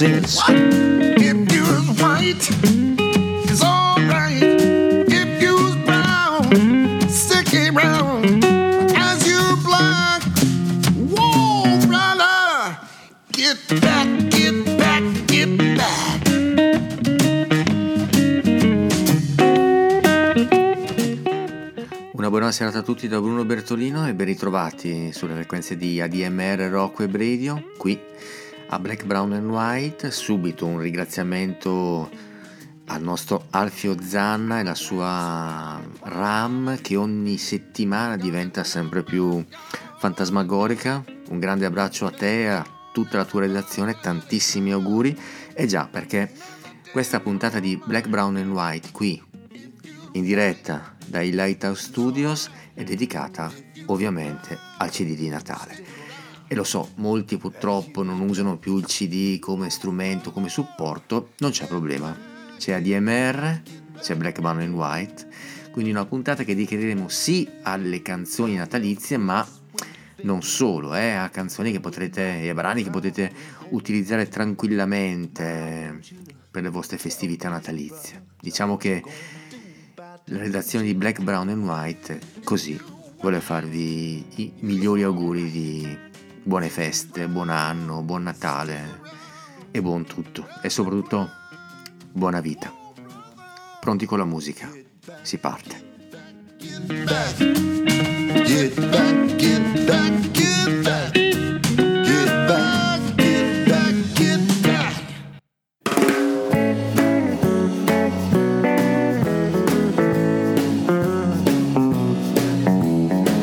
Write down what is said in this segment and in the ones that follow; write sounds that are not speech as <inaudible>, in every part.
Cents. If you's white, it's alright. If you's brown, stick around. As you black, whoa, brother, get back, get back, get back. Una buona serata a tutti da Bruno Bertolino e ben ritrovati sulle frequenze di ADMR Rock Web Radio, qui a Black, Brown and White. Subito un ringraziamento al nostro Alfio Zanna e la sua RAM che ogni settimana diventa sempre più fantasmagorica. Un grande abbraccio a te a tutta la tua redazione, tantissimi auguri. E già, perché questa puntata di Black, Brown and White qui in diretta dai Lighthouse Studios è dedicata ovviamente al CD di Natale. E lo so, molti purtroppo non usano più il CD come strumento, come supporto, non c'è problema. C'è ADMR, c'è Black Brown and White, quindi una puntata che dedicheremo sì alle canzoni natalizie, ma non solo, eh, a canzoni che potrete, e a brani che potete utilizzare tranquillamente per le vostre festività natalizie. Diciamo che la redazione di Black, Brown and White così vuole farvi i migliori auguri di buone feste, buon anno, buon Natale e buon tutto e soprattutto buona vita. Pronti con la musica? Si parte. Get back, get back, get back.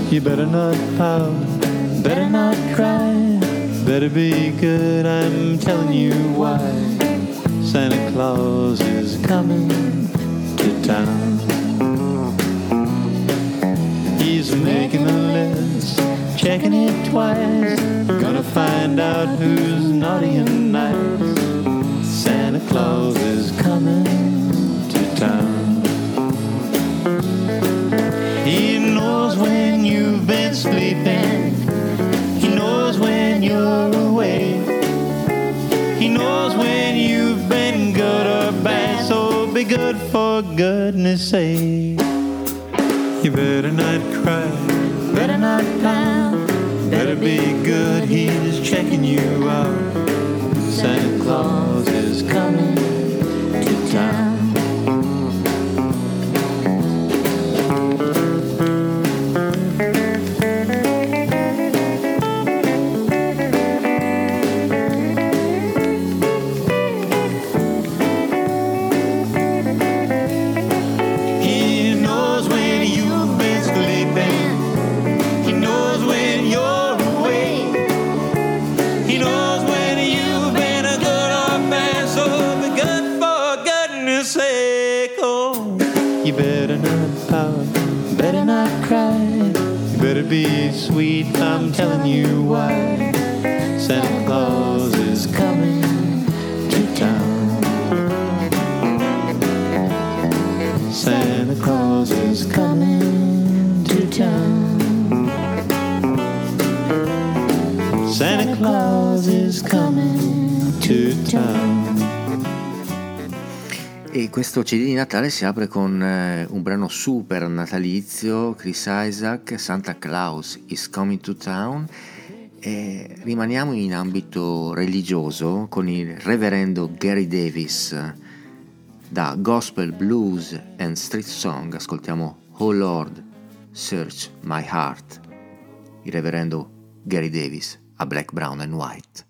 You better not pout, better not better be good, I'm telling you why. Santa Claus is coming to town. He's making a list, checking it twice, gonna find out who's naughty and nice. Santa Claus is coming to town. He knows when you've been sleeping. He knows when you're good for goodness sake. You better not cry. Better not pout. Better be good. He's checking you out. Santa Claus I'm telling you why. Santa Claus is coming to town. Santa Claus is coming to town. Santa Claus is coming to town. E questo CD di Natale si apre con eh, un brano super natalizio, Chris Isaac, Santa Claus is coming to town. E rimaniamo in ambito religioso con il reverendo Gary Davis. Da Gospel, Blues and Street Song ascoltiamo Oh Lord, Search My Heart. Il reverendo Gary Davis a Black, Brown and White.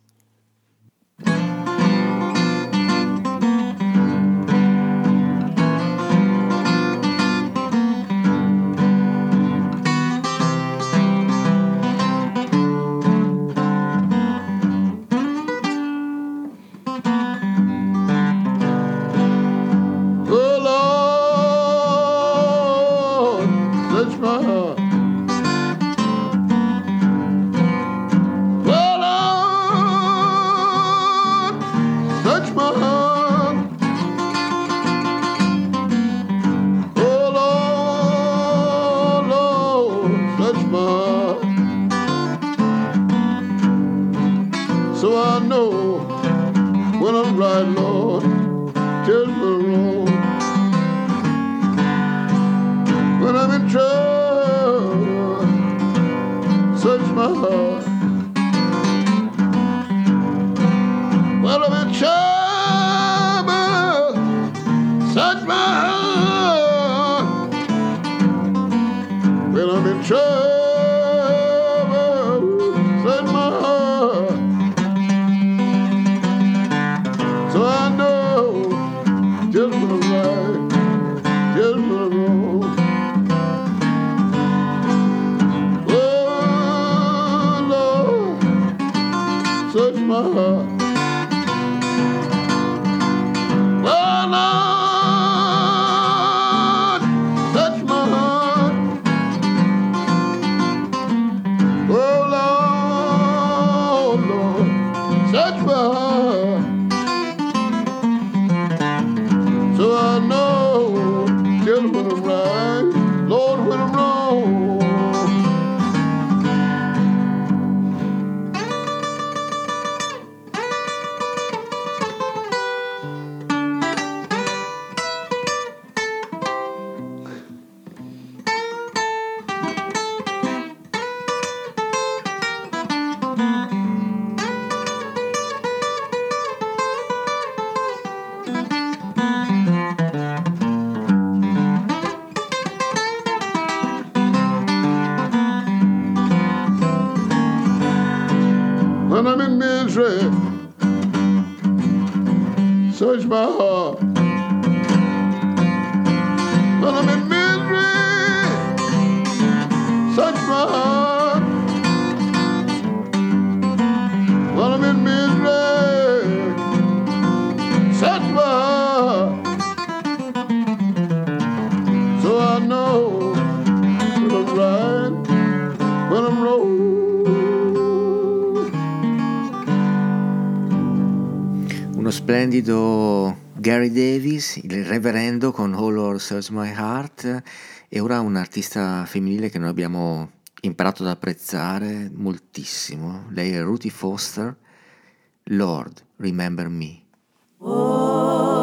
Splendido Gary Davis, il reverendo con Oh Lord Search My Heart e ora un artista femminile che noi abbiamo imparato ad apprezzare moltissimo. Lei è Ruthie Foster, Lord Remember Me. Remember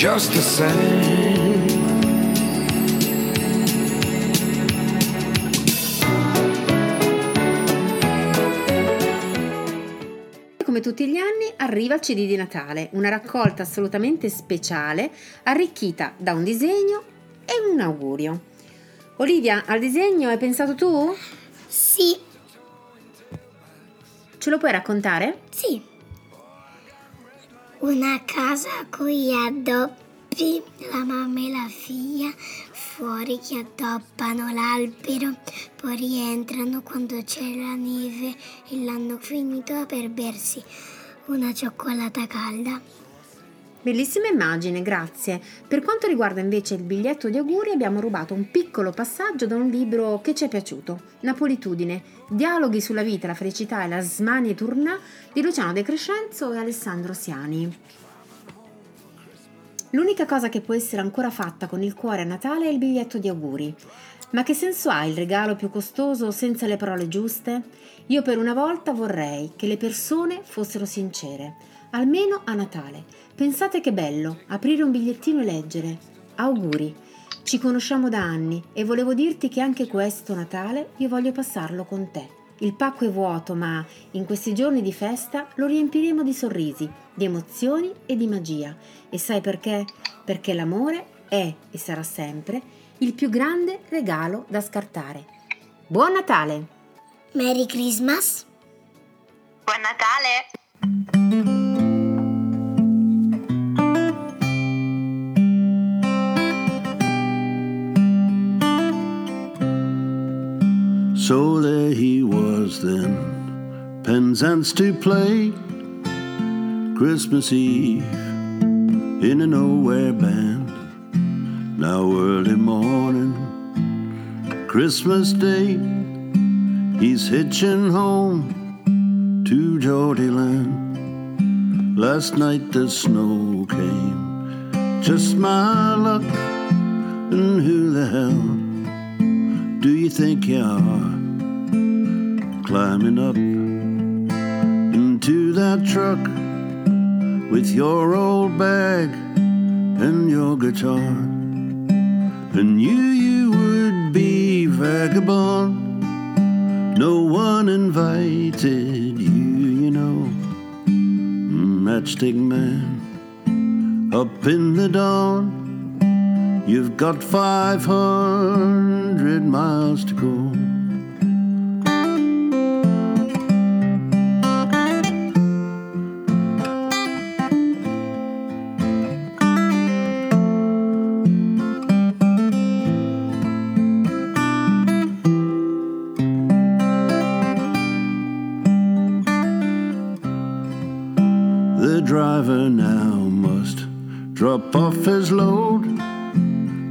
Just the same. Come tutti gli anni arriva il CD di Natale, una raccolta assolutamente speciale, arricchita da un disegno e un augurio. Olivia, al disegno hai pensato tu? Sì, Ce lo puoi raccontare? sì. Una casa con gli addobbi, la mamma e la figlia, fuori che addobbano l'albero, poi rientrano quando c'è la neve e l'hanno finito per bersi una cioccolata calda. Bellissima immagine, grazie. Per quanto riguarda invece il biglietto di auguri abbiamo rubato un piccolo passaggio da un libro che ci è piaciuto, Napolitudine, dialoghi sulla vita, la felicità e la smanie tournà di Luciano De Crescenzo e Alessandro Siani. L'unica cosa che può essere ancora fatta con il cuore a Natale è il biglietto di auguri. Ma che senso ha il regalo più costoso senza le parole giuste? Io per una volta vorrei che le persone fossero sincere, almeno a Natale. Pensate che bello aprire un bigliettino e leggere. Auguri. Ci conosciamo da anni e volevo dirti che anche questo Natale io voglio passarlo con te. Il pacco è vuoto, ma in questi giorni di festa lo riempiremo di sorrisi, di emozioni e di magia. E sai perché? Perché l'amore è e sarà sempre il più grande regalo da scartare. Buon Natale! Merry Christmas! Buon Natale! So there he was then, Penzance to play, Christmas Eve in a nowhere band. Now early morning, Christmas Day, he's hitching home to Geordie Land. Last night the snow came, just my luck, and who the hell do you think you are? Climbing up into that truck with your old bag and your guitar. And you, you would be vagabond. No one invited you, you know. Matchstick man up in the dawn. You've got 500 miles to go.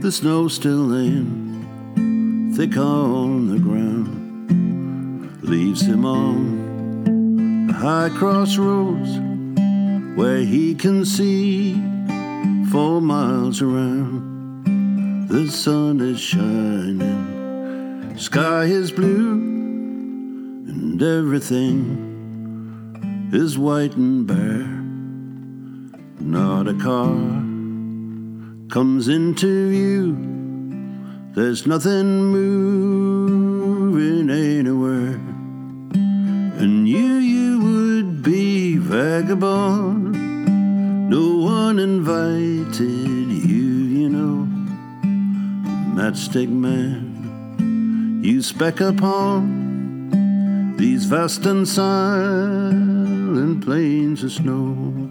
The snow still laying thick on the ground, leaves him on the high crossroads where he can see four miles around. The sun is shining, sky is blue, and everything is white and bare. Not a car comes into view. There's nothing moving anywhere. And you, you would be vagabond. No one invited you, you know. Matchstick man, you speck upon these vast and silent plains of snow.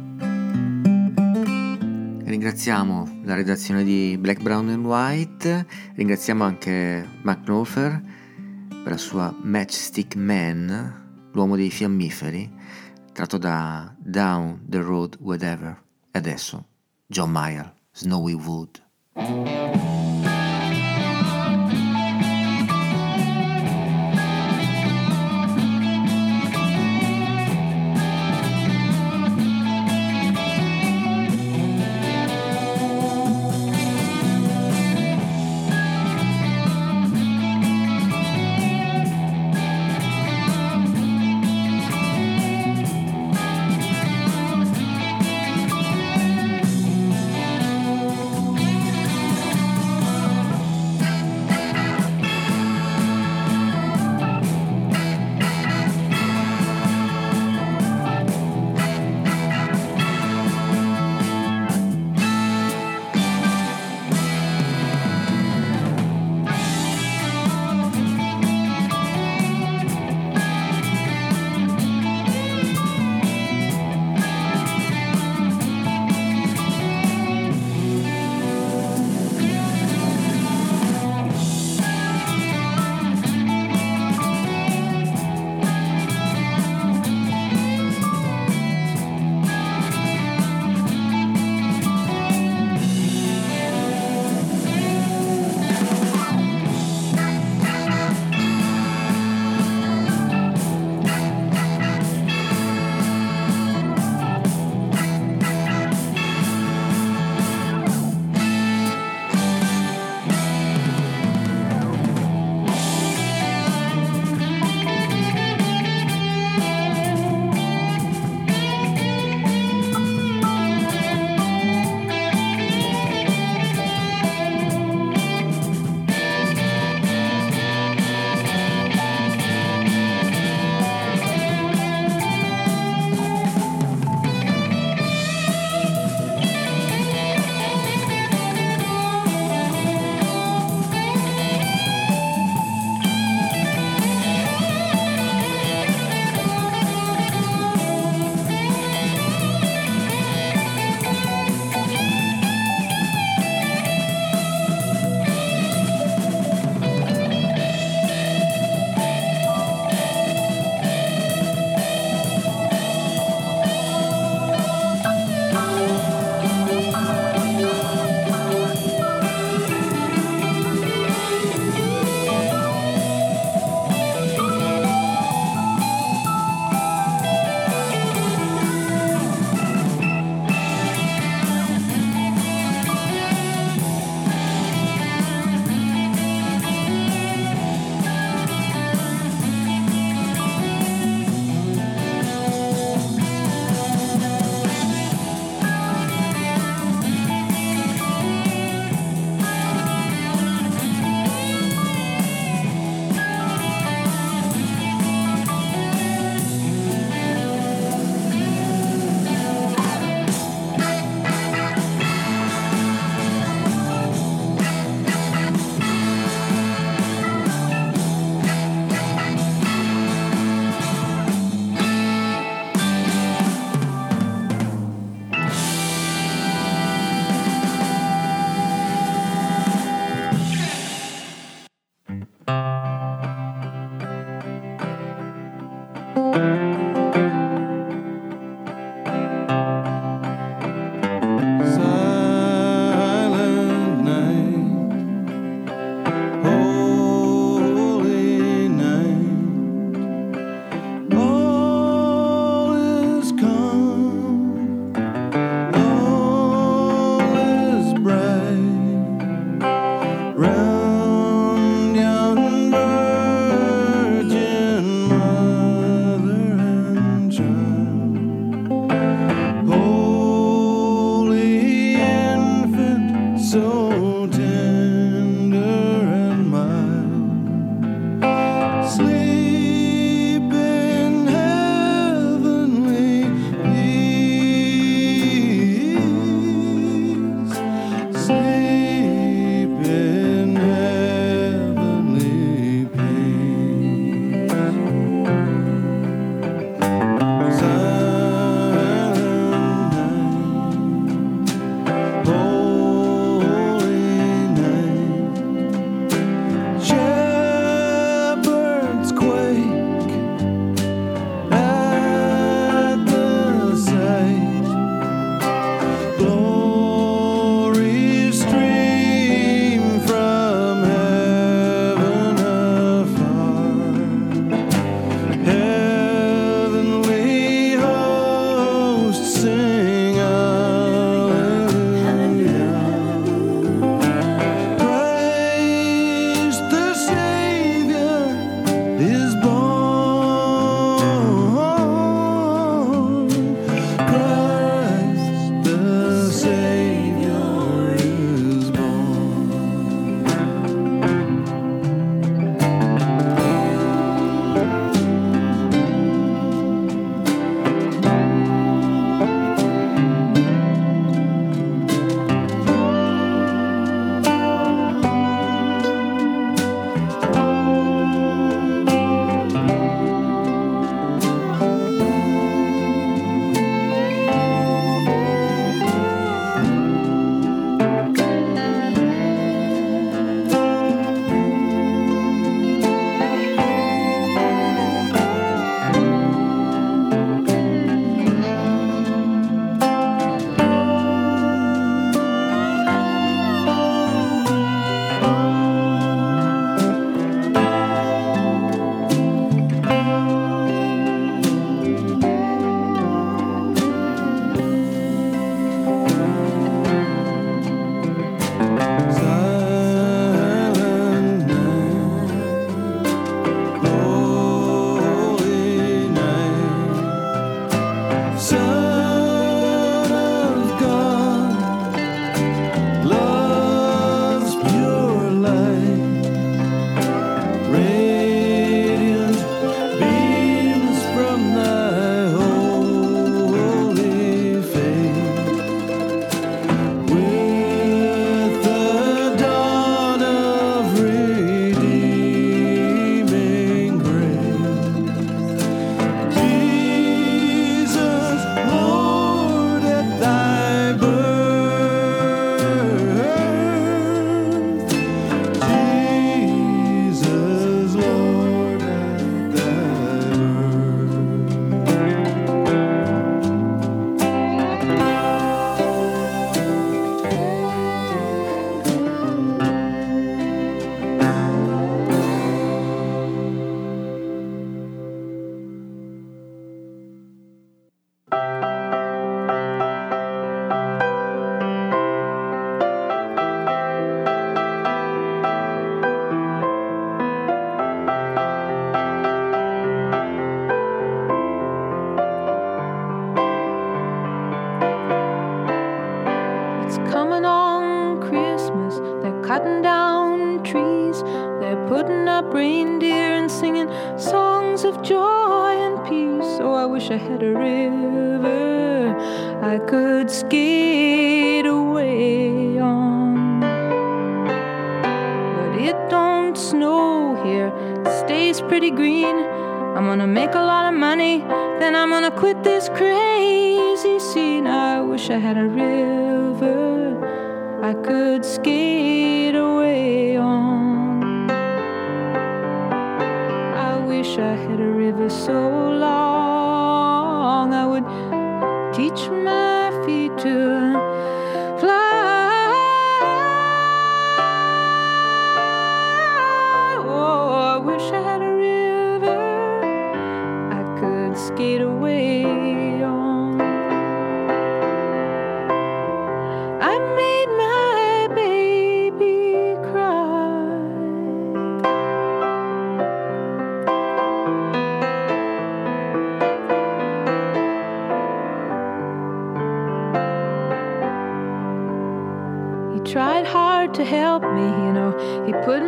Ringraziamo la redazione di Black, Brown and White, ringraziamo anche Mark Knopfler per la sua Matchstick Man, l'uomo dei fiammiferi, tratto da Down the Road Whatever. E adesso John Mayer, Snowy Wood.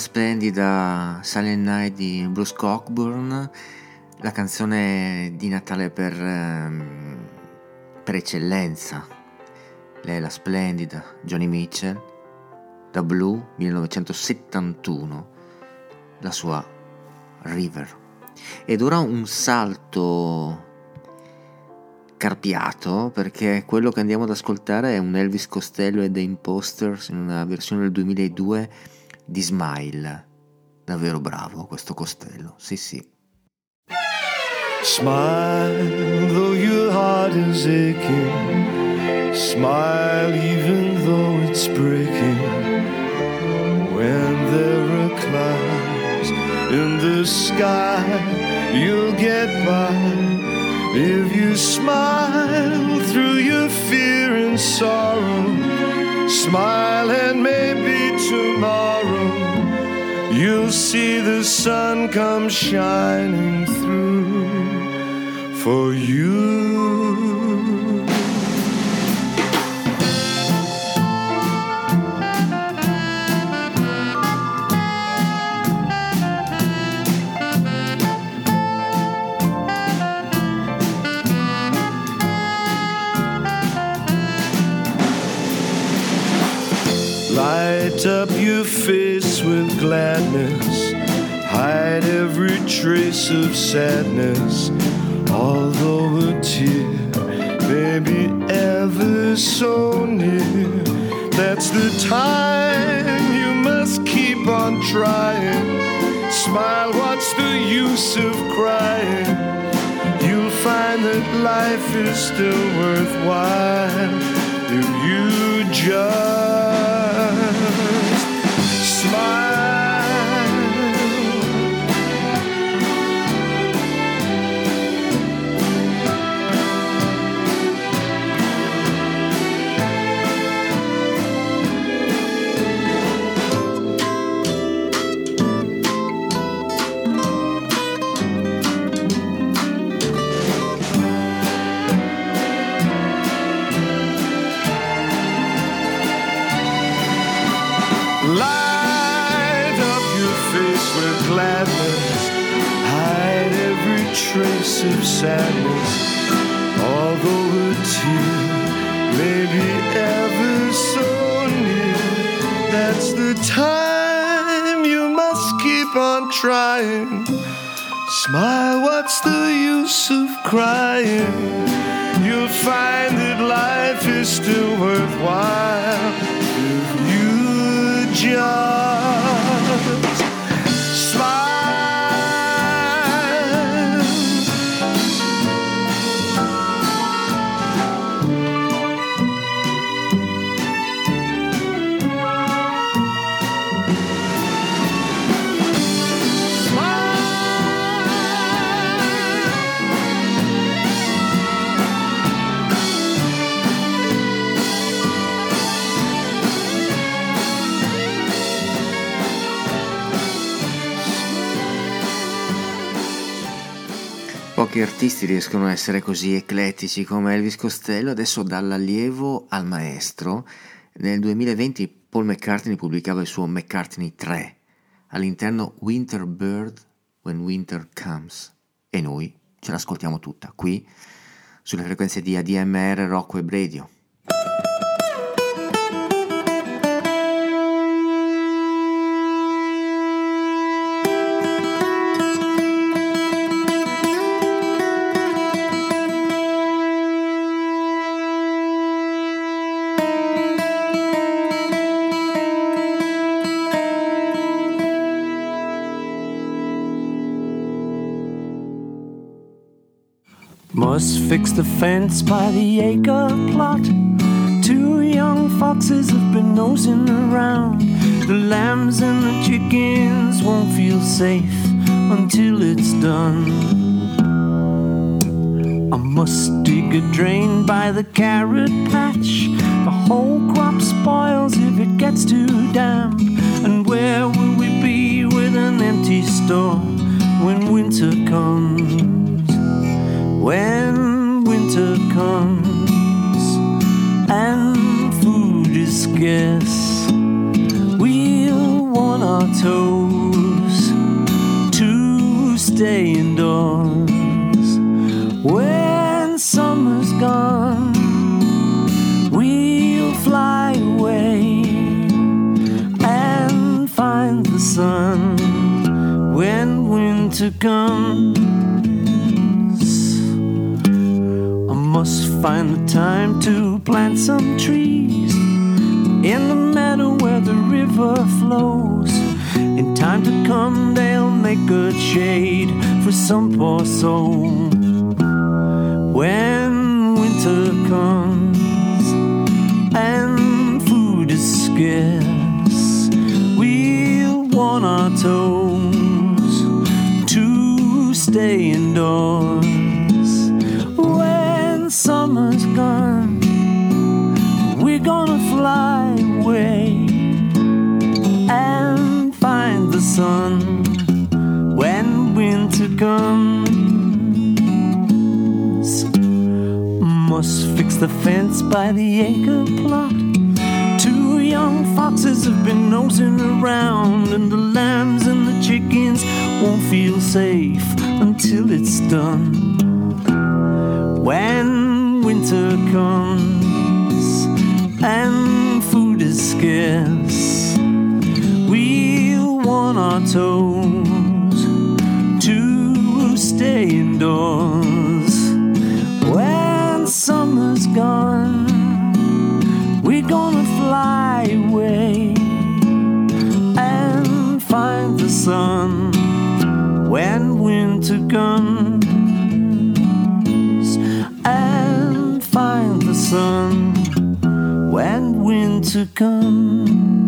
splendida Silent Night di Bruce Cockburn, la canzone di Natale per, ehm, per eccellenza, lei è la splendida Johnny Mitchell, da Blue 1971, la sua River. Ed ora un salto carpiato perché quello che andiamo ad ascoltare è un Elvis Costello e The Imposters in una versione del 2002 di Smile. Davvero bravo questo Costello, sì sì. Smile though your heart is aching. Smile even though it's breaking. When there are clouds in the sky, you'll get by. If you smile through your fear and sorrow, smile and maybe tomorrow you'll see the sun come shining through for you. Of sadness. Although a tear may be ever so near, that's the time you must keep on trying. Smile, what's the use of crying? You'll find that life is still worthwhile if you just of sadness. Although a tear may be ever so near, that's the time you must keep on trying. Smile, what's the use of crying? You'll find that life is still worthwhile Pochi artisti riescono a essere così eclettici come Elvis Costello, adesso dall'allievo al maestro. Nel 2020 Paul McCartney pubblicava il suo McCartney 3, all'interno Winter Bird When Winter Comes. E noi ce l'ascoltiamo tutta qui, sulle frequenze di ADMR Rock Web Radio. Fix the fence by the acre plot. Two young foxes have been nosing around. The lambs and the chickens won't feel safe until it's done. I must dig a drain by the carrot patch. The whole crop spoils if it gets too damp. And where will we be with an empty store when winter comes? when winter comes and food is scarce, we'll want our toes to stay indoors. When summer's gone, we'll fly away and find the sun when winter comes. Find the time to plant some trees in the meadow where the river flows. In time to come, they'll make good shade for some poor soul. When winter comes and food is scarce, we'll want our toes to stay indoors. The fence by the acre plot. Two young foxes have been nosing around, and the lambs and the chickens won't feel safe until it's done. When winter comes and food is scarce, we'll want our toes sun when winter comes and find the sun when winter comes.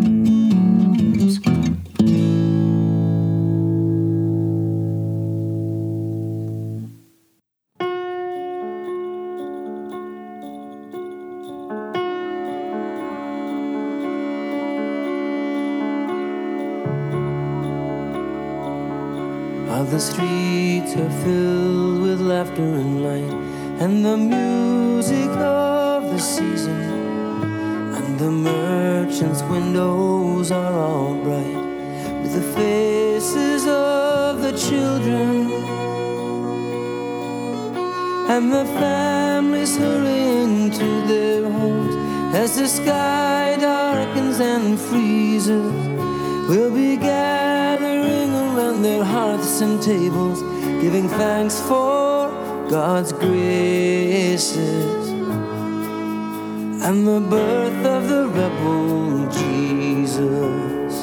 The birth of the rebel Jesus.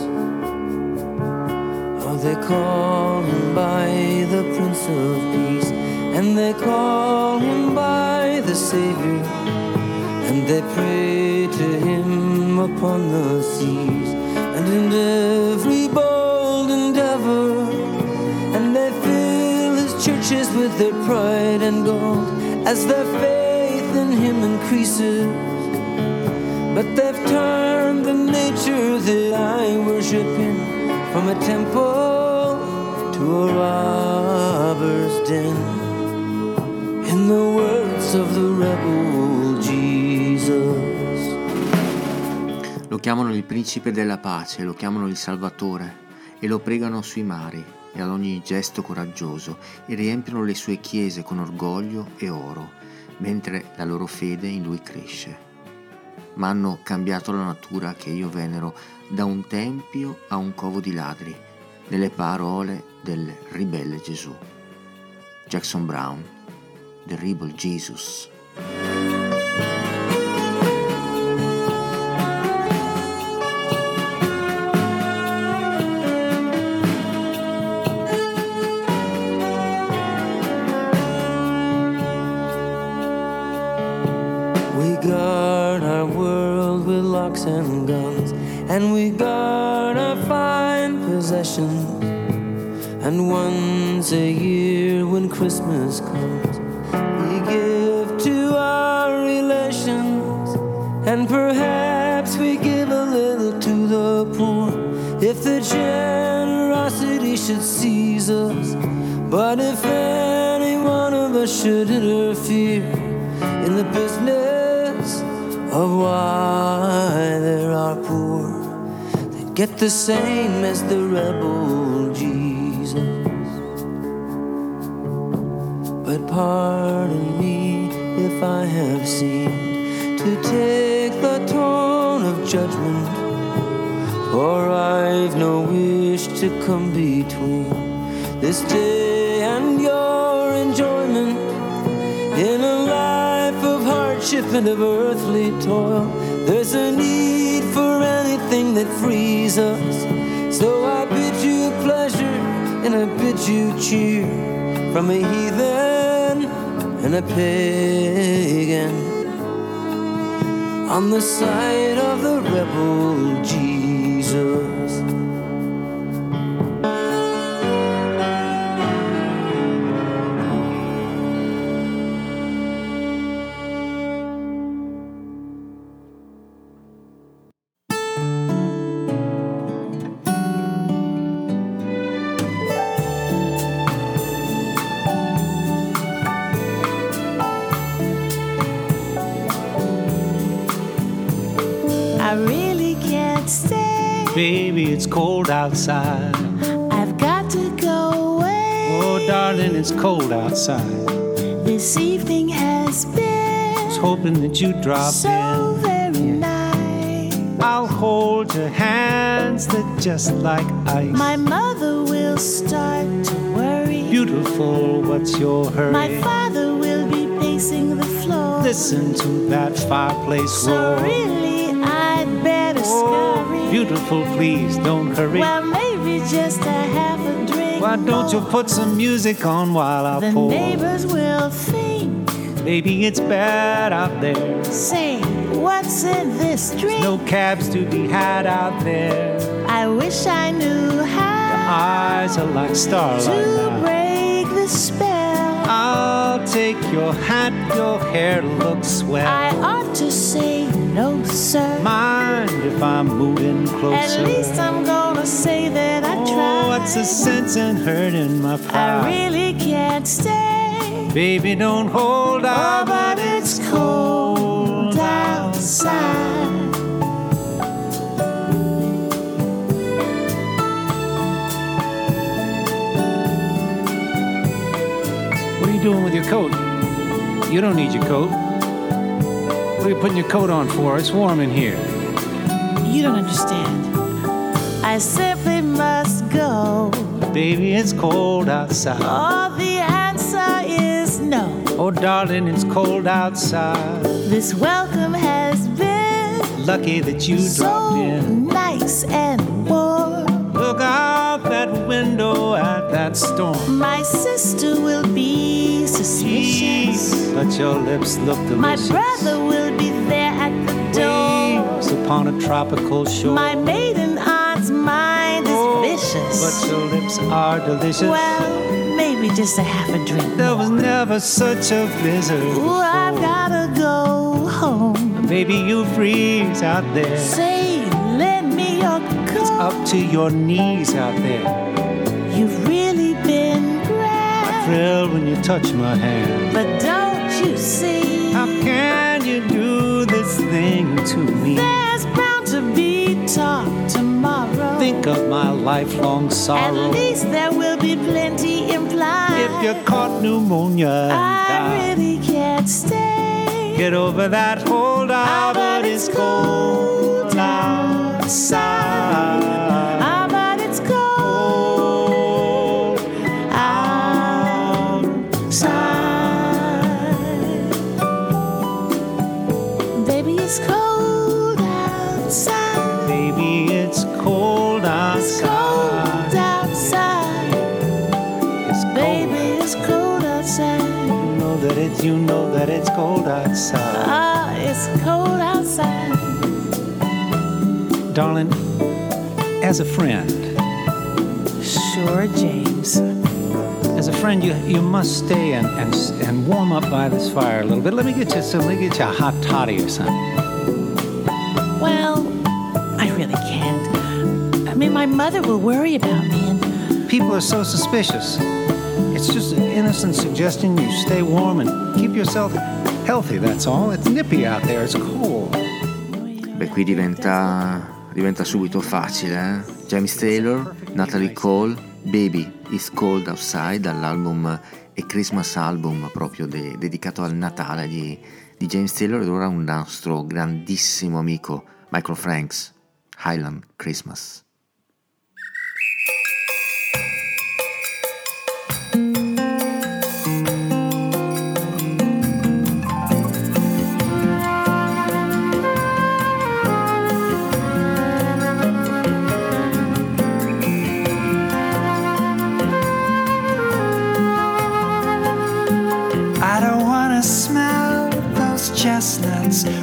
Oh, they call him by the Prince of Peace, and they call him by the Savior, and they pray to him upon the seas and in every bold endeavor, and they fill his churches with their pride and gold as their faith in him increases. But they've turned the nature that I worship in from a temple to a robber's den. In the words of the rebel Jesus. Lo chiamano il principe della pace, lo chiamano il salvatore e lo pregano sui mari e ad ogni gesto coraggioso e riempiono le sue chiese con orgoglio e oro, mentre la loro fede in lui cresce. Ma hanno cambiato la natura che io venero da un tempio a un covo di ladri, nelle parole del ribelle Gesù. Jackson Brown, The Rebel Jesus. And we guard our fine possessions. And once a year, when Christmas comes, we give to our relations, and perhaps we give a little to the poor if the generosity should seize us. But if any one of us should interfere, in the business of why there are poor get the same as the rebel Jesus. But pardon me if I have seemed to take the tone of judgment, for I've no wish to come between this day and your enjoyment in a life of hardship and of earthly toil. There's a need anything that frees us. So I bid you pleasure and I bid you cheer from a heathen and a pagan on the side of the rebel Jesus. Outside. I've got to go away. Oh, darling, it's cold outside. This evening has been Was hoping that you'd drop so in. very nice. I'll hold your hands, they're just like ice. My mother will start to worry. Beautiful, what's your hurry? My father will be pacing the floor. Listen to that fireplace so roar. really, I'd better scurry. Beautiful, please don't hurry. Well, maybe just a half a drink. Why don't you put some music on while I The pour? The neighbors will think, Maybe it's bad out there. say, what's in this drink? No cabs to be had out there. I wish I knew how The Eyes are like starlight. to now. break the spell. I'll take your hat, your hair looks swell. I ought to say no, sir. Mind if I'm moving closer? At least I'm gonna say that I oh, tried. What's the sense in hurting my pride? I really can't stay. Baby, don't hold up. Oh, but it's cold outside. What are you doing with your coat? You don't need your coat. What are you putting your coat on for? It's warm in here. You don't understand. I simply must go. Baby, it's cold outside. Oh, the answer is no. Oh, darling, it's cold outside. This welcome has been Lucky that you so dropped in. nice and warm. Look out that window at that storm. My sister will be suspicious. But your lips look delicious. My brother will upon a tropical shore. My maiden aunt's mind is oh, vicious. But your lips are delicious. Well, maybe just a half a drink. there was never such a blizzard. Ooh, I've gotta go home. Maybe you freeze out there. Say, lend me your coat. It's up to your knees out there. You've really been grand. I thrill when you touch my hand. But don't you see? How can you do this thing to me? Think of my lifelong At sorrow. least there will be plenty implied. If you caught pneumonia I died, really can't stay. get over that hold out, ah, but it's cold outside. You know that it's cold outside. Ah, it's cold outside. Darling, as a friend, Sure, James. as a friend, you you must stay and, and and warm up by this fire a little bit. Let me get you some. Let me get you a hot toddy or something. Well, I really can't. I mean, my mother will worry about me, and People are so suspicious. It's just innocent suggestion. You stay warm and keep yourself healthy. That's all. It's nippy out there. It's cold. Beh, qui diventa, diventa subito facile, eh? James Taylor, Natalie Cole, Baby is Cold Outside, dall'album A Christmas Album proprio de- dedicato al Natale di, di James Taylor ed ora un nostro grandissimo amico Michael Franks, Highland Christmas.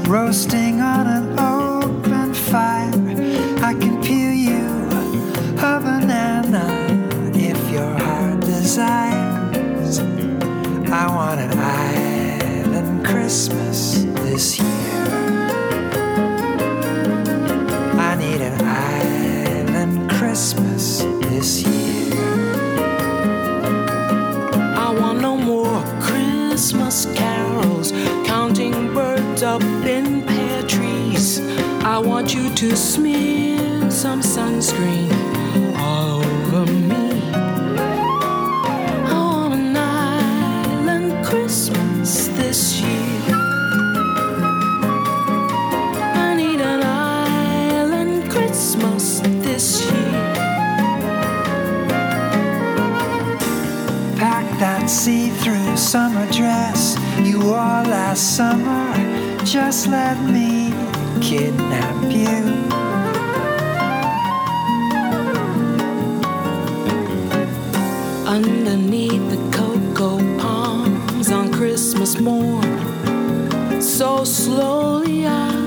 Roasting to smear some sunscreen all over me. I want an island Christmas this year. I need an island Christmas this year. Pack that see through summer dress you wore last summer. Just let me kidnap you. Underneath the cocoa palms on Christmas morn, so slowly I'll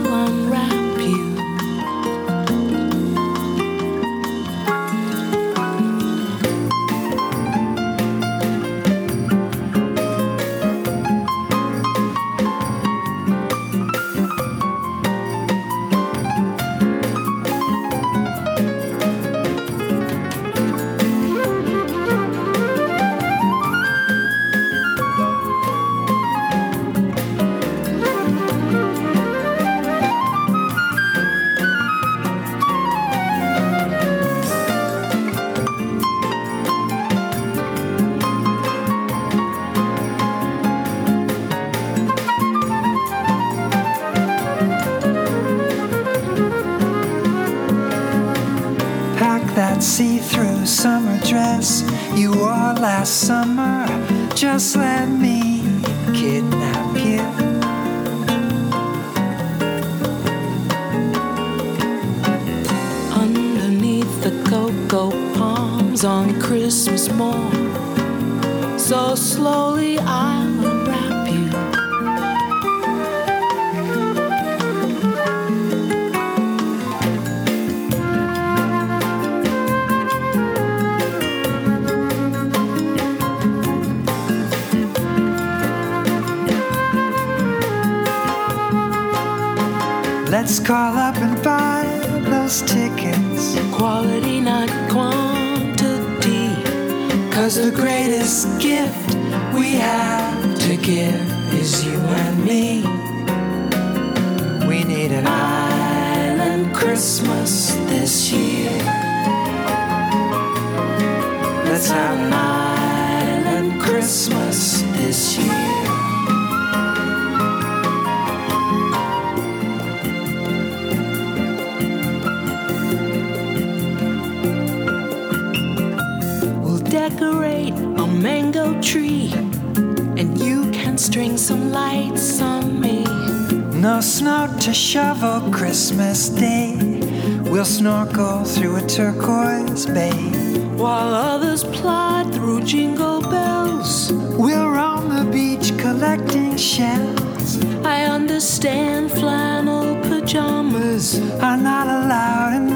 cocoa palms on Christmas morn. So slowly I'll unwrap you. Let's call up and buy those tickets. Quality, not quantity. Cause the greatest gift we have to give is you and me. We need an island Christmas this year. Let's have an island Christmas this year. Decorate a mango tree, and you can string some lights on me. No snow to shovel Christmas Day. We'll snorkel through a turquoise bay. While others plod through jingle bells, We'll roam the beach collecting shells. I understand flannel pajamas Are not allowed in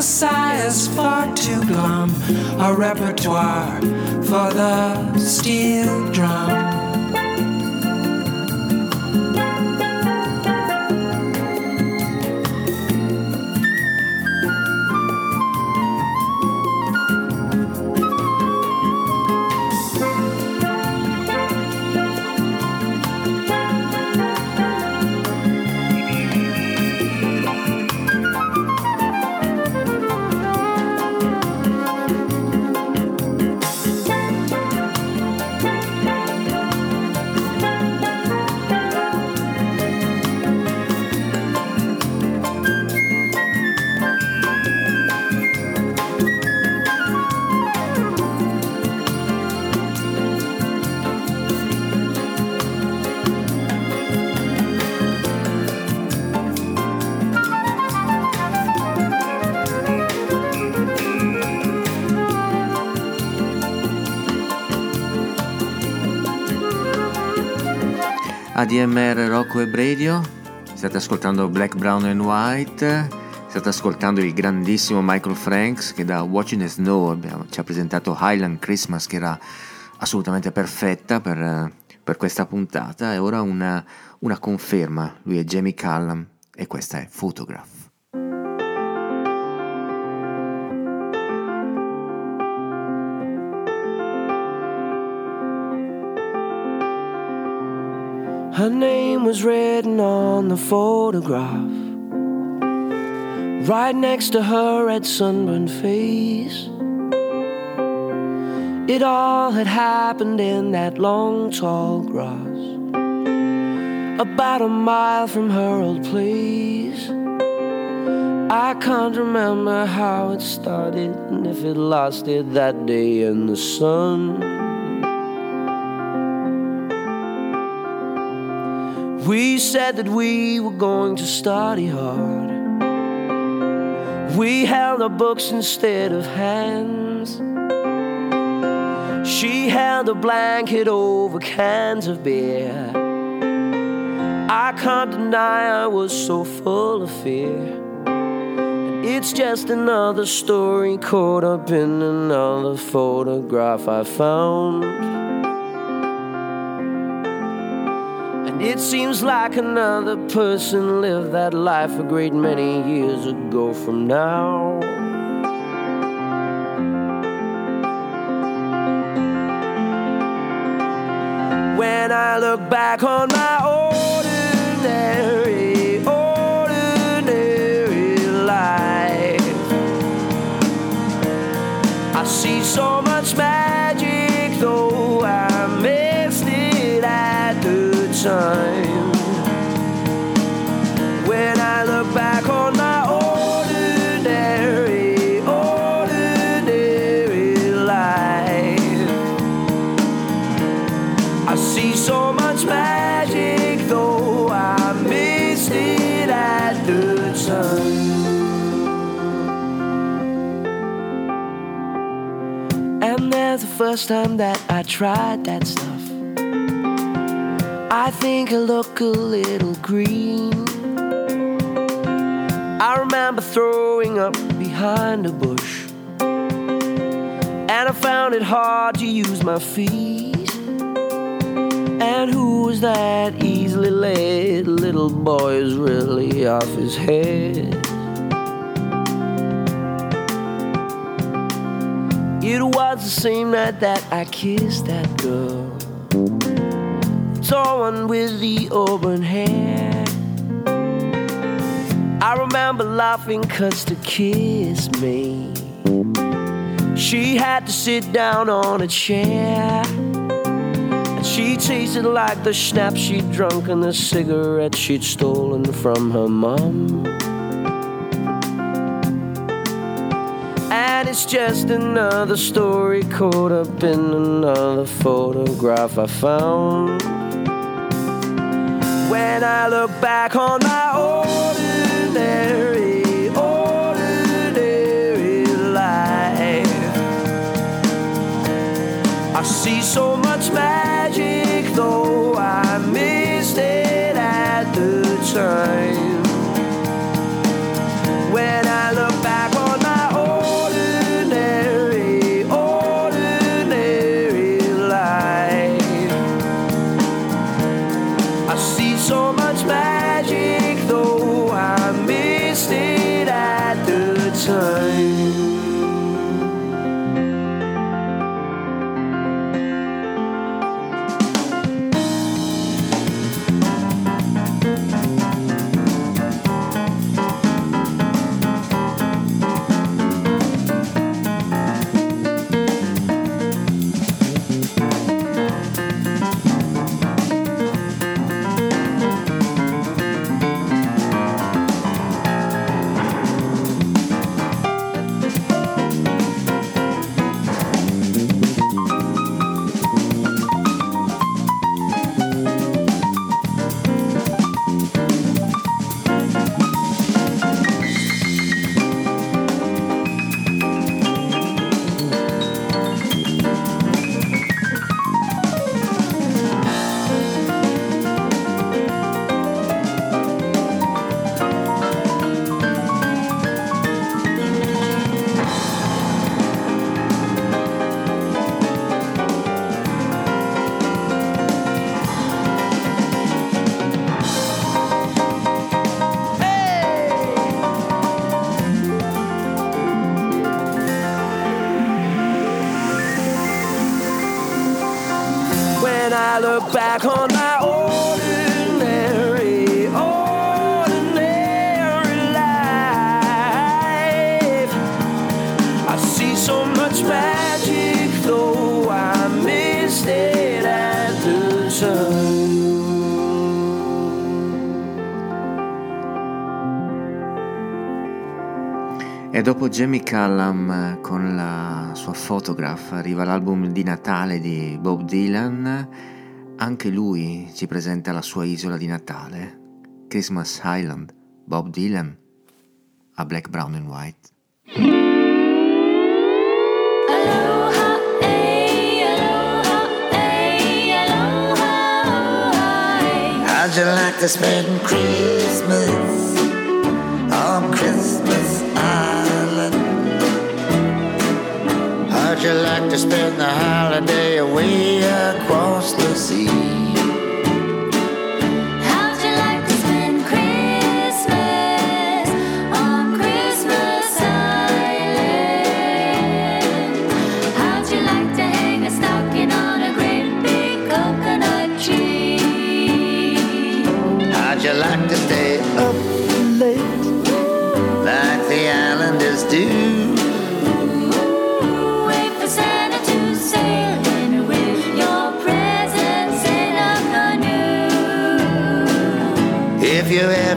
Handel's Messiah's far too glum. A repertoire for the steel drum. ADMR Rocco e Bradio, state ascoltando Black, Brown and White, state ascoltando il grandissimo Michael Franks che da Watching the Snow abbiamo- ci ha presentato Highland Christmas che era assolutamente perfetta per, per questa puntata. E ora una, una conferma, lui è Jamie Callum e questa è Photograph. Her name was written on the photograph. Right next to her red sunburned face. It all had happened in that long, tall grass. About a mile from her old place. I can't remember how it started and if it lasted that day in the sun. We said that we were going to study hard. We held our books instead of hands. She held a blanket over cans of beer. I can't deny I was so full of fear. It's just another story caught up in another photograph I found. It seems like another person lived that life a great many years ago from now. When I look back on my ordinary, ordinary life, I see so much magic, time. When I look back on my ordinary, ordinary life, I see so much magic, though I missed it at the time. And there's the first time that I tried that stuff. I think I look a little green. I remember throwing up behind a bush. And I found it hard to use my feet. And who was that easily led little boy is really off his head? It was the same night that I kissed that girl. Tall one with the auburn hair. I remember laughing cause to kiss me. She had to sit down on a chair. And she tasted like the schnapps she'd drunk and the cigarettes she'd stolen from her mom. And it's just another story caught up in another photograph I found. When I look back on my ordinary, ordinary life, I see so much magic, though I missed it at the time. E dopo Jamie Callum con la sua photograph arriva l'album di Natale di Bob Dylan. Anche lui ci presenta la sua isola di Natale, Christmas Island, Bob Dylan, a Black, Brown and White. How'd you like to spend Christmas on Christmas How'd you like to spend the holiday away across the sea?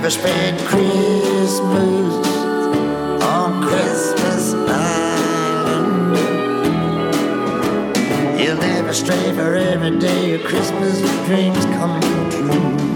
If you ever spend Christmas on Christmas Island, you'll never stray for every day your Christmas dreams come true.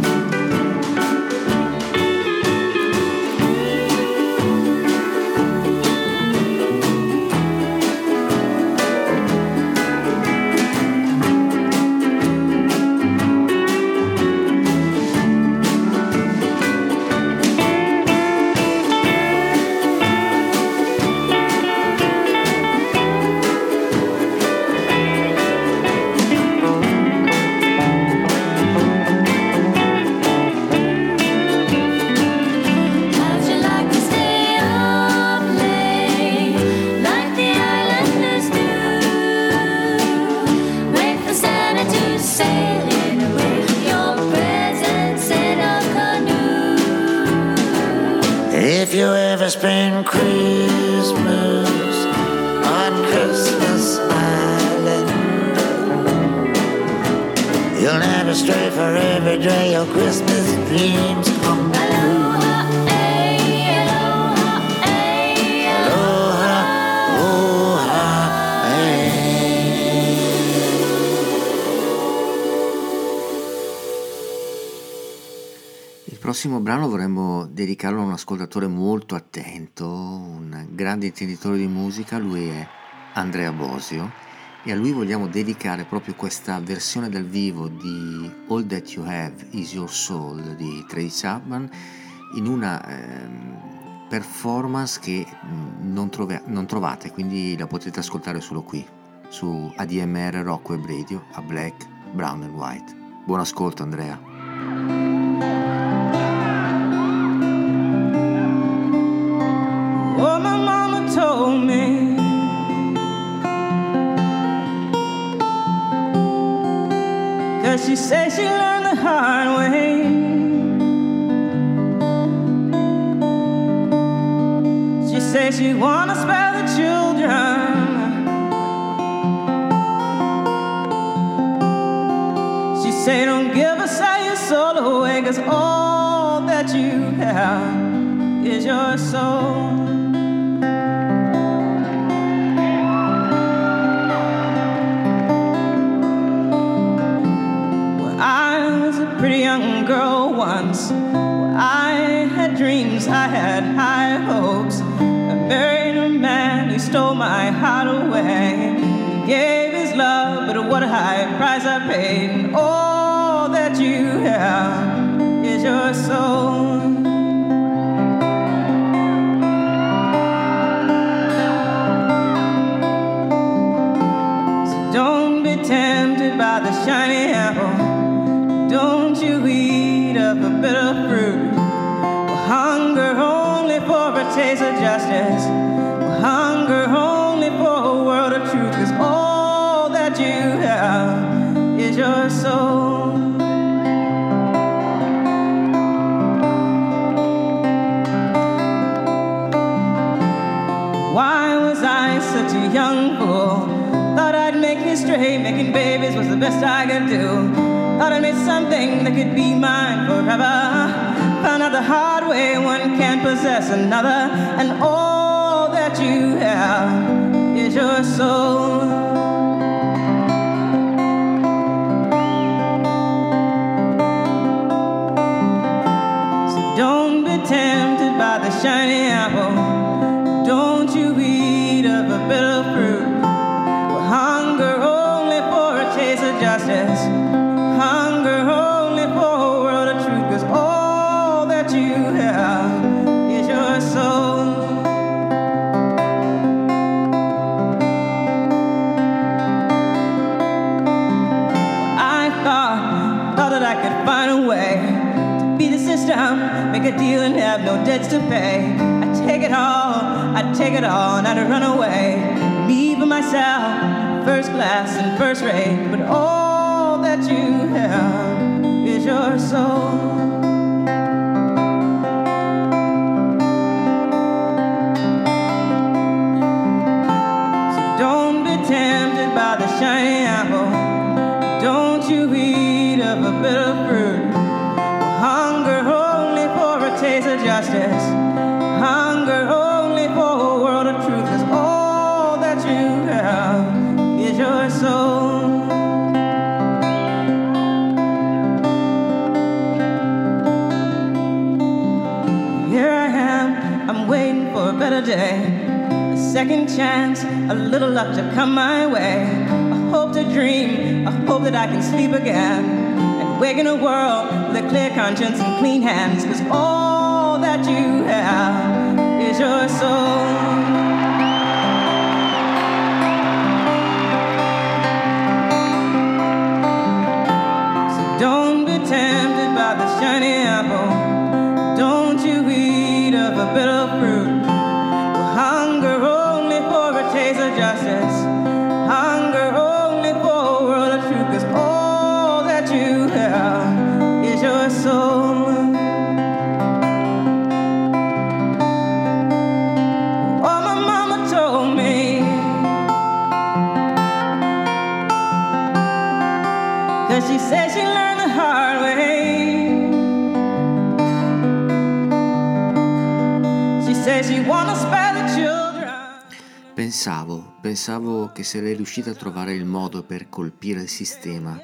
Ascoltatore molto attento, un grande intenditore di musica, lui è Andrea Bosio e a lui vogliamo dedicare proprio questa versione dal vivo di All That You Have Is Your Soul di Tracy Chapman in una ehm, performance che mm, non, trove- non trovate, quindi la potete ascoltare solo qui su ADMR Rock Web Radio a Black, Brown and White. Buon ascolto Andrea. Cause she said she learned the hard way. She said she wanna spare the children. She say don't give a all your soul away Cause all that you have is your soul. Pretty young girl once. Well, I had dreams, I had high hopes. I married a man who stole my heart away. He gave his love, but what a high price I paid. And all that you have is your soul. Taste of justice. Well, hunger only for a world of truth. Cause all that you have is your soul. Why was I such a young fool? Thought I'd make history, making babies was the best I could do. Thought I made something that could be mine forever. Found out the hard way one can't possess another, and all that you have is your soul. Make a deal and have no debts to pay. I take it all, I take it all, and I'd run away. Me by myself, first class and first rate, but all that you have is your soul. Day. A second chance, a little luck to come my way. I hope to dream, I hope that I can sleep again. And wake in a world with a clear conscience and clean hands. Cause all that you have is your soul. So don't be tempted by the shiny apple. Don't you eat of a bitter fruit. Pensavo, che sarei riuscita a trovare il modo per colpire il sistema,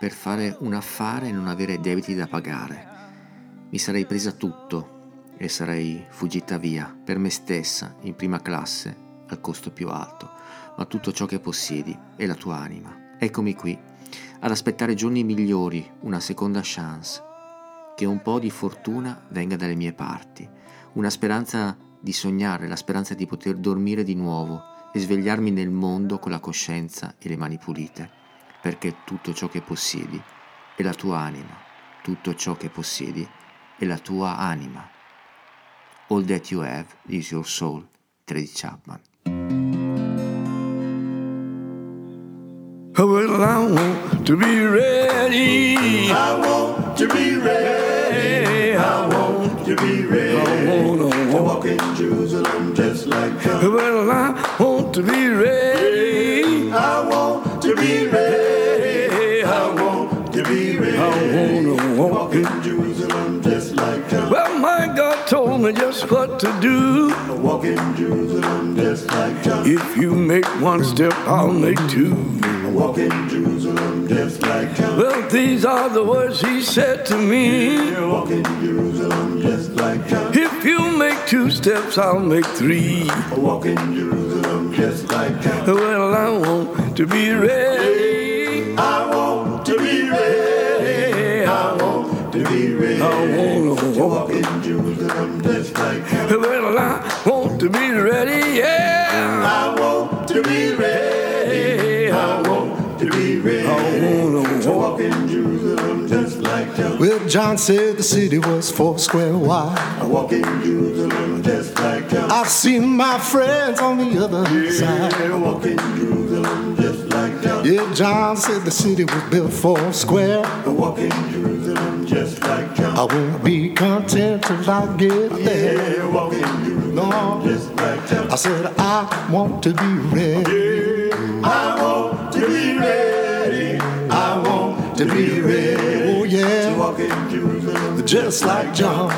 per fare un affare e non avere debiti da pagare. Mi sarei presa tutto e sarei fuggita via per me stessa, in prima classe, al costo più alto, ma tutto ciò che possiedi è la tua anima. Eccomi qui, ad aspettare giorni migliori, una seconda chance, che un po' di fortuna venga dalle mie parti, una speranza di sognare, la speranza di poter dormire di nuovo e svegliarmi nel mondo con la coscienza e le mani pulite, perché tutto ciò che possiedi è la tua anima, tutto ciò che possiedi è la tua anima. All that you have is your soul, Tracy Chapman. Well, I want to be ready. I want to be ready. I want to be ready. I wanna to walk in Jerusalem just like God. Well, I want to be ready. I want to be ready. I want to be ready. I wanna walk walk in Jerusalem just like God. Well, my God told me just what to do. Walk in Jerusalem just like John. If you make one step, I'll make two. Walk in Jerusalem just like John. Well, these are the words he said to me. Walk in Jerusalem just like John. If make two steps, I'll make three. I Walk in Jerusalem just like John. Well, I want to be ready. I want to be ready. I want to be ready. I wanna to walk in Jerusalem just like John. Well, I want to be ready, yeah. Well, John said the city was four square wide. I walk in Jerusalem just like John. I've seen my friends on the other side. Yeah, walk in Jerusalem just like John. Yeah, John said the city was built four square. I walk in Jerusalem just like John. I won't be content till I get there. Yeah, walk in Jerusalem No. just like John. I said I want to be ready. I want to be ready. I want to be ready. To walk in Jerusalem just like John.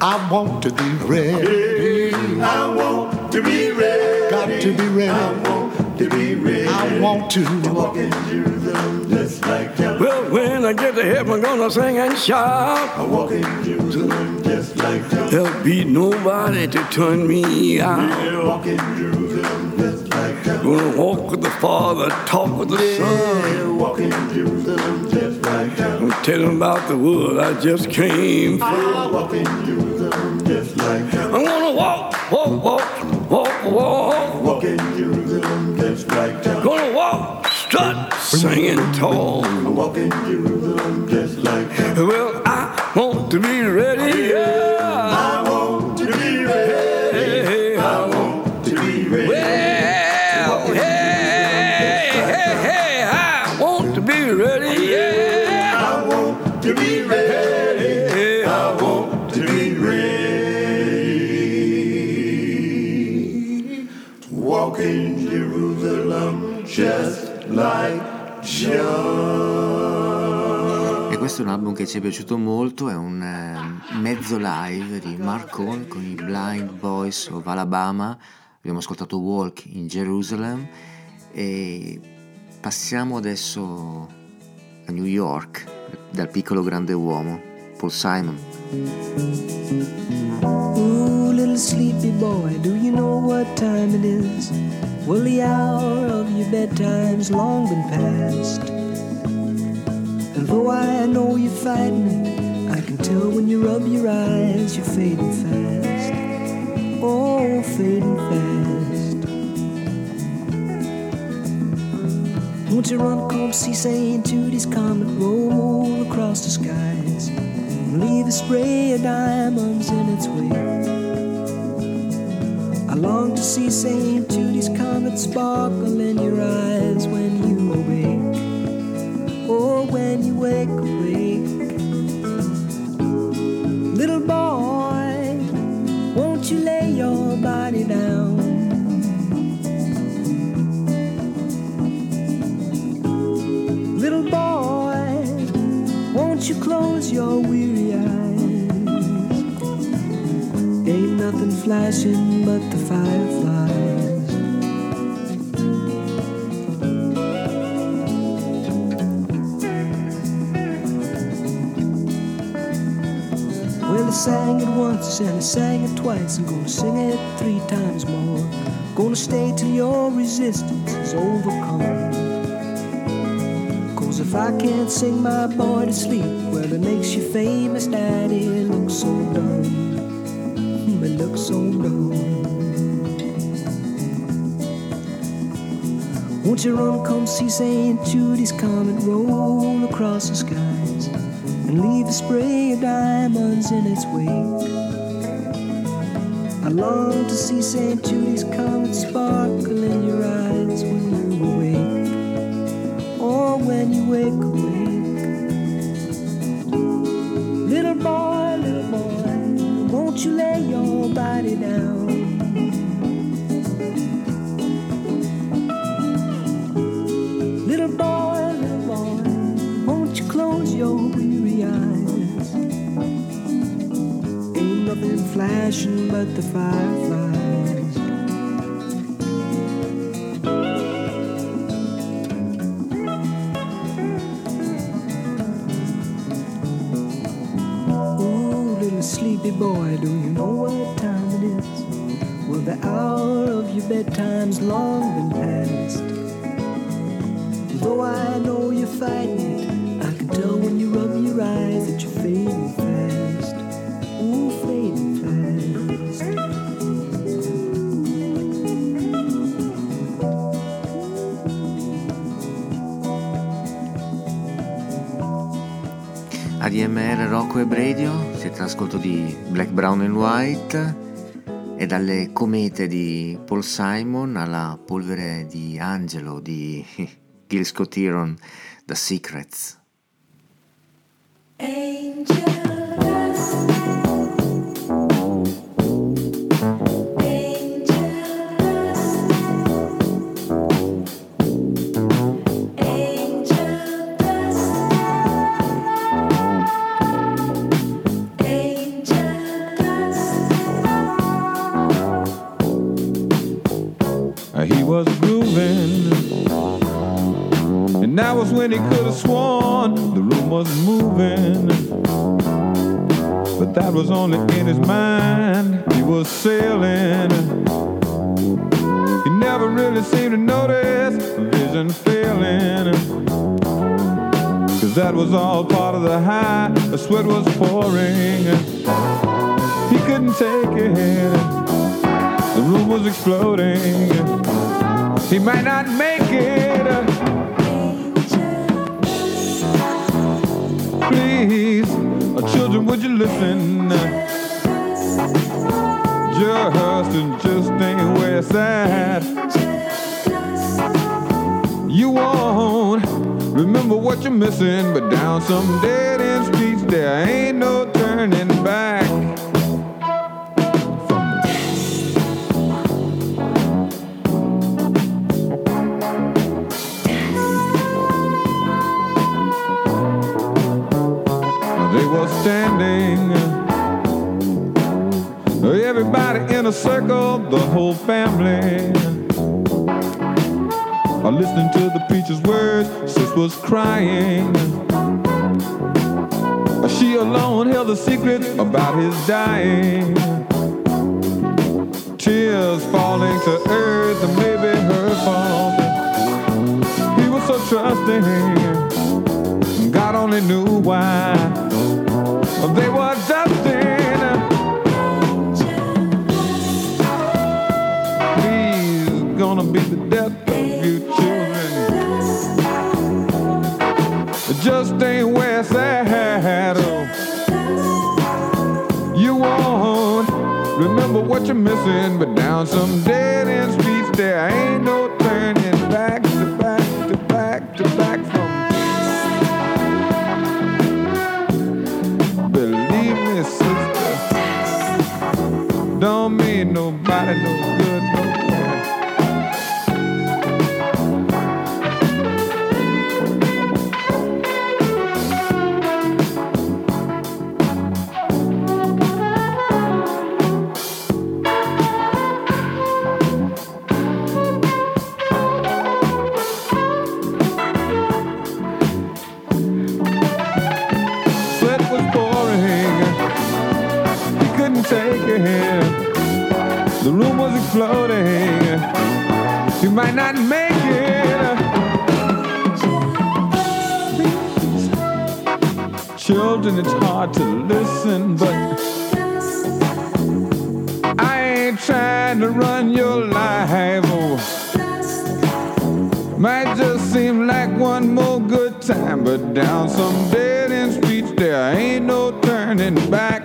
I want to be ready. I want to be ready. Got to be I want to be ready. I want to to. walk in Jerusalem just like John. Well, when I get to heaven, I'm gonna sing and shout. I walk in Jerusalem just like John. There'll be nobody to turn me out. Yeah, walk in Jerusalem just like John. Gonna walk with the Father, talk with the Son. Walk in Jerusalem just I'm telling about the world I just came from. I gonna walk, walk, walk, walk, walk. Walk in Jerusalem just like John. Gonna walk, strut, singing tall. I walk in Jerusalem just like. Well, I want to be ready, E questo è un album che ci è piaciuto molto, è un eh, mezzo live di Marcon con i Blind Boys of Alabama. Abbiamo ascoltato Walk in Jerusalem e passiamo adesso a New York dal piccolo grande uomo, Paul Simon. Ooh, Well, the hour of your bedtime's long been past. And though I know you're fighting it, I can tell when you rub your eyes, you're fading fast. Oh, fading fast. Won't you run come see St. Judy's comet roll across the skies and leave a spray of diamonds in its wake? Long to see St. Judy's comet sparkle in your eyes when you awake. Oh, when you wake awake. Little boy, won't you lay your body down? Little boy, won't you close your weary flashing but the fireflies. Well, I sang it once and I sang it twice. I'm gonna sing it three times more. Gonna stay till your resistance is overcome. Cause if I can't sing my boy to sleep, well, it makes you famous, daddy. It looks so dumb. Won't you run, come see St. Judy's comet roll across the skies and leave a spray of diamonds in its wake? I long to see St. Judy's comet sparkle in your eyes when you awake, or when you wake awake. Flashing but the fireflies. Ooh, little sleepy boy, do you know what time it is? Well, the hour of your bedtime's long been past. Though I know you're fighting it, I can tell when you rub your eyes that you're fading ADMR Rocco e Radio, siete all'ascolto di Black, Brown and White e dalle comete di Paul Simon alla polvere di Angelo di <laughs> Gil Scott Heron, The Secrets. Uh, that was when he could have sworn the room was moving. But that was only in his mind. He was sailing. He never really seemed to notice vision failing. Cause that was all part of the high. The sweat was pouring. He couldn't take it. The room was exploding. He might not make it. Please, children, would you listen? Just and just ain't where it's at. You won't remember what you're missing, but down some dead end streets there ain't no turning back. Standing, everybody in a circle, the whole family. Are listening to the preacher's words, sis was crying. She alone held the secret about his dying. Tears falling to earth, and maybe her fault. He was so trusting. God only knew why. They were dusting. Please, gonna be the death of you children. It just ain't. You won't remember what you're missing, but down some dead end streets there ain't nobody no good exploding. You might not make it. Children, it's hard to listen, but I ain't trying to run your life. Oh. Might just seem like one more good time, but down some dead end streets there ain't no turning back.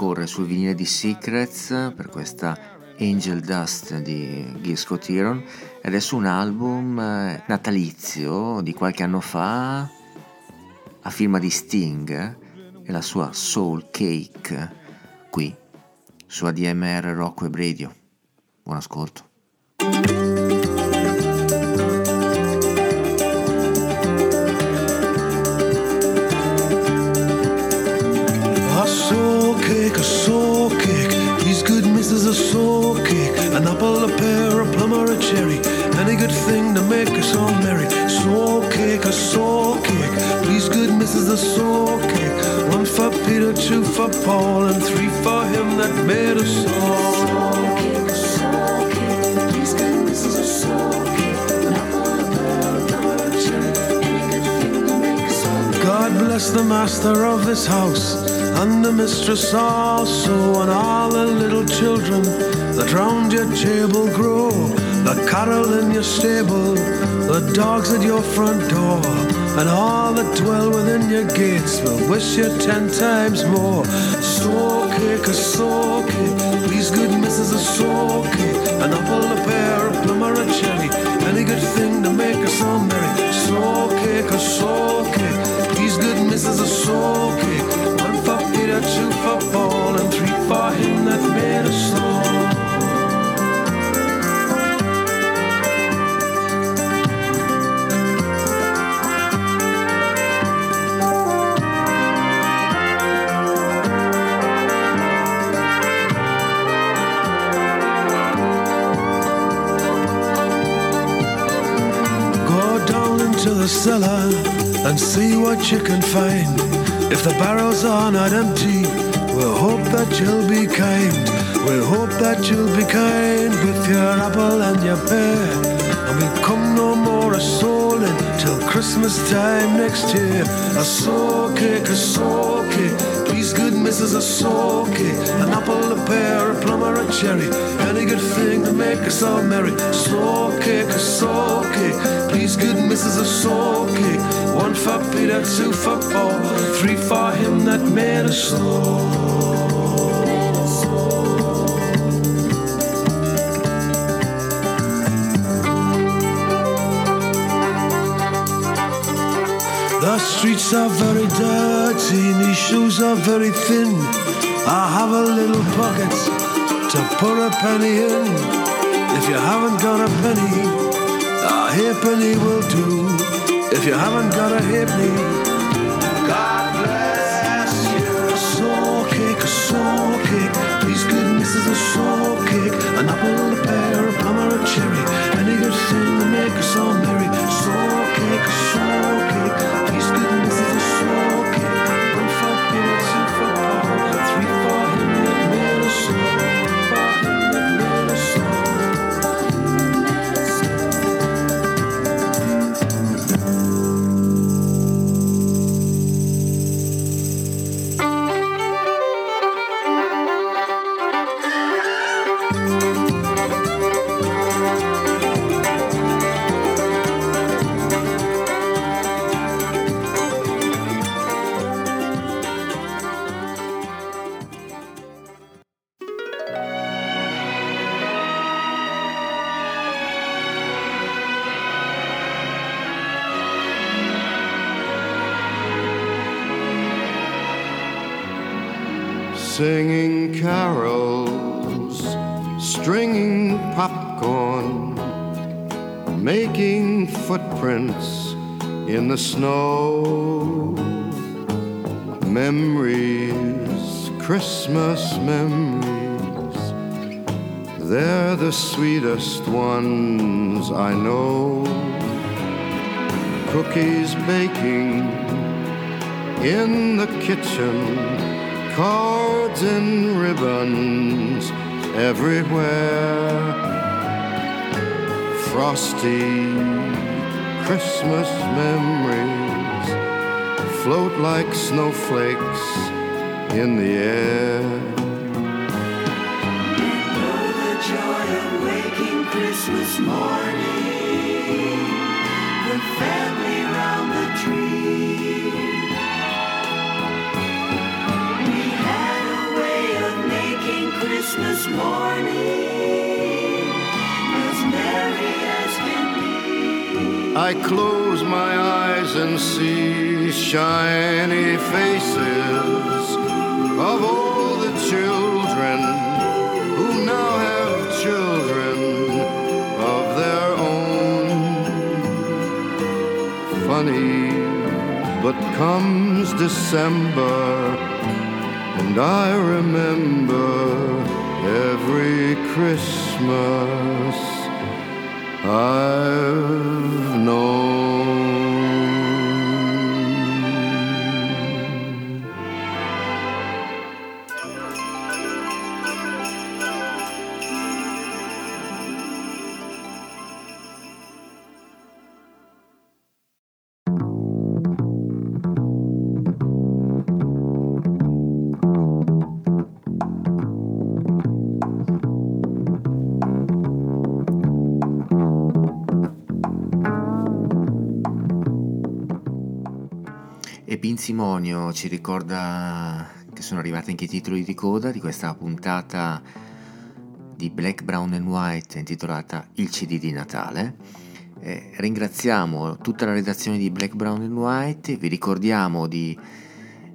Scorre sul vinile di Secrets per questa Angel Dust di Gil Scott Heron ed è su un album eh, natalizio di qualche anno fa a firma di Sting eh, e la sua Soul Cake qui su ADMR Rock Web Radio. Buon ascolto. Apple, a pear, a plum, or a cherry. Any good thing to make us all merry. Soul cake, a soul cake. Please, good missus, a soul cake. One for Peter, two for Paul, and three for him that made us all. Soul cake, soul cake. These good misses a soul cake. God bless the master of this house and the mistress also, and all the little children that round your table grow. The cattle in your stable, the dogs at your front door, and all that dwell within your gates will wish you ten times more. Soul cake, a soul cake, please good missus, a soul cake, an apple, a pear, a plum, or a cherry, any good thing to make us all merry. Soul cake, a soul cake, please good missus, a soul for Peter, two for Paul, and three for him that made us all. Go down into the cellar and see what you can find. If the barrels are not empty, we'll hope that you'll be kind. We'll hope that you'll be kind with your apple and your pear. And we'll come no more a souling till Christmas time next year. A soul cake, a soul cake. Missus, a soul cake. An apple, a pear, a plum, or a cherry. Any good thing to make us all merry. Soul cake, a soul cake. Please, good missus, a soul cake. One for Peter, two for Paul, three for him that made us all. The streets are very dirty, my shoes are very thin. I have a little pocket to put a penny in. If you haven't got a penny, a halfpenny will do. If you haven't got a halfpenny, God bless you. A soul cake, a soul cake. These good misses a soul cake. An apple, a pear, a plum, or a cherry. Any good thing to make us all merry. Singing carols, stringing popcorn, making footprints in the snow. Memories, Christmas memories, They're the sweetest ones I know. Cookies baking in the kitchen, cards and ribbons everywhere. Frosty Christmas memories float like snowflakes in the air. the joy of waking Christmas morning, the family round Christmas morning. I close my eyes and see shiny faces of all the children who now have children of their own. Funny, but comes December, and I remember every Christmas I've known. Ci ricorda che sono arrivati anche i titoli di coda di questa puntata di Black, Brown and White intitolata Il CD di Natale. Eh, ringraziamo tutta la redazione di Black, Brown and White, vi ricordiamo di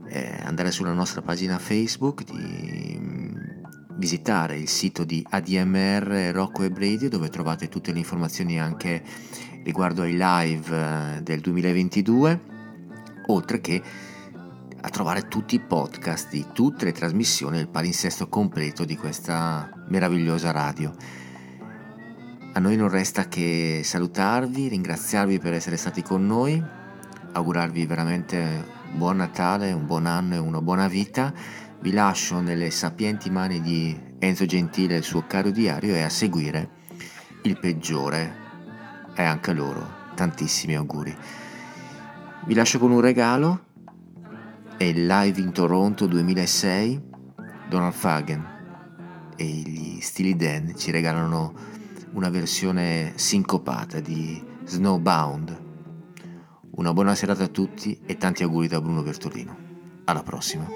eh, andare sulla nostra pagina Facebook, di mm, visitare il sito di ADMR Rocco e Brady dove trovate tutte le informazioni anche riguardo ai live eh, del 2022 oltre che a trovare tutti i podcast di tutte le trasmissioni del palinsesto completo di questa meravigliosa radio. A noi non resta che salutarvi, ringraziarvi per essere stati con noi, augurarvi veramente buon Natale, un buon anno e una buona vita. Vi lascio nelle sapienti mani di Enzo Gentile il suo caro diario e a seguire il peggiore e anche loro tantissimi auguri. Vi lascio con un regalo, il Live in Toronto 2006, Donald Fagen e gli Steely Dan ci regalano una versione sincopata di Snowbound. Una buona serata a tutti e tanti auguri da Bruno Bertolino. Alla prossima.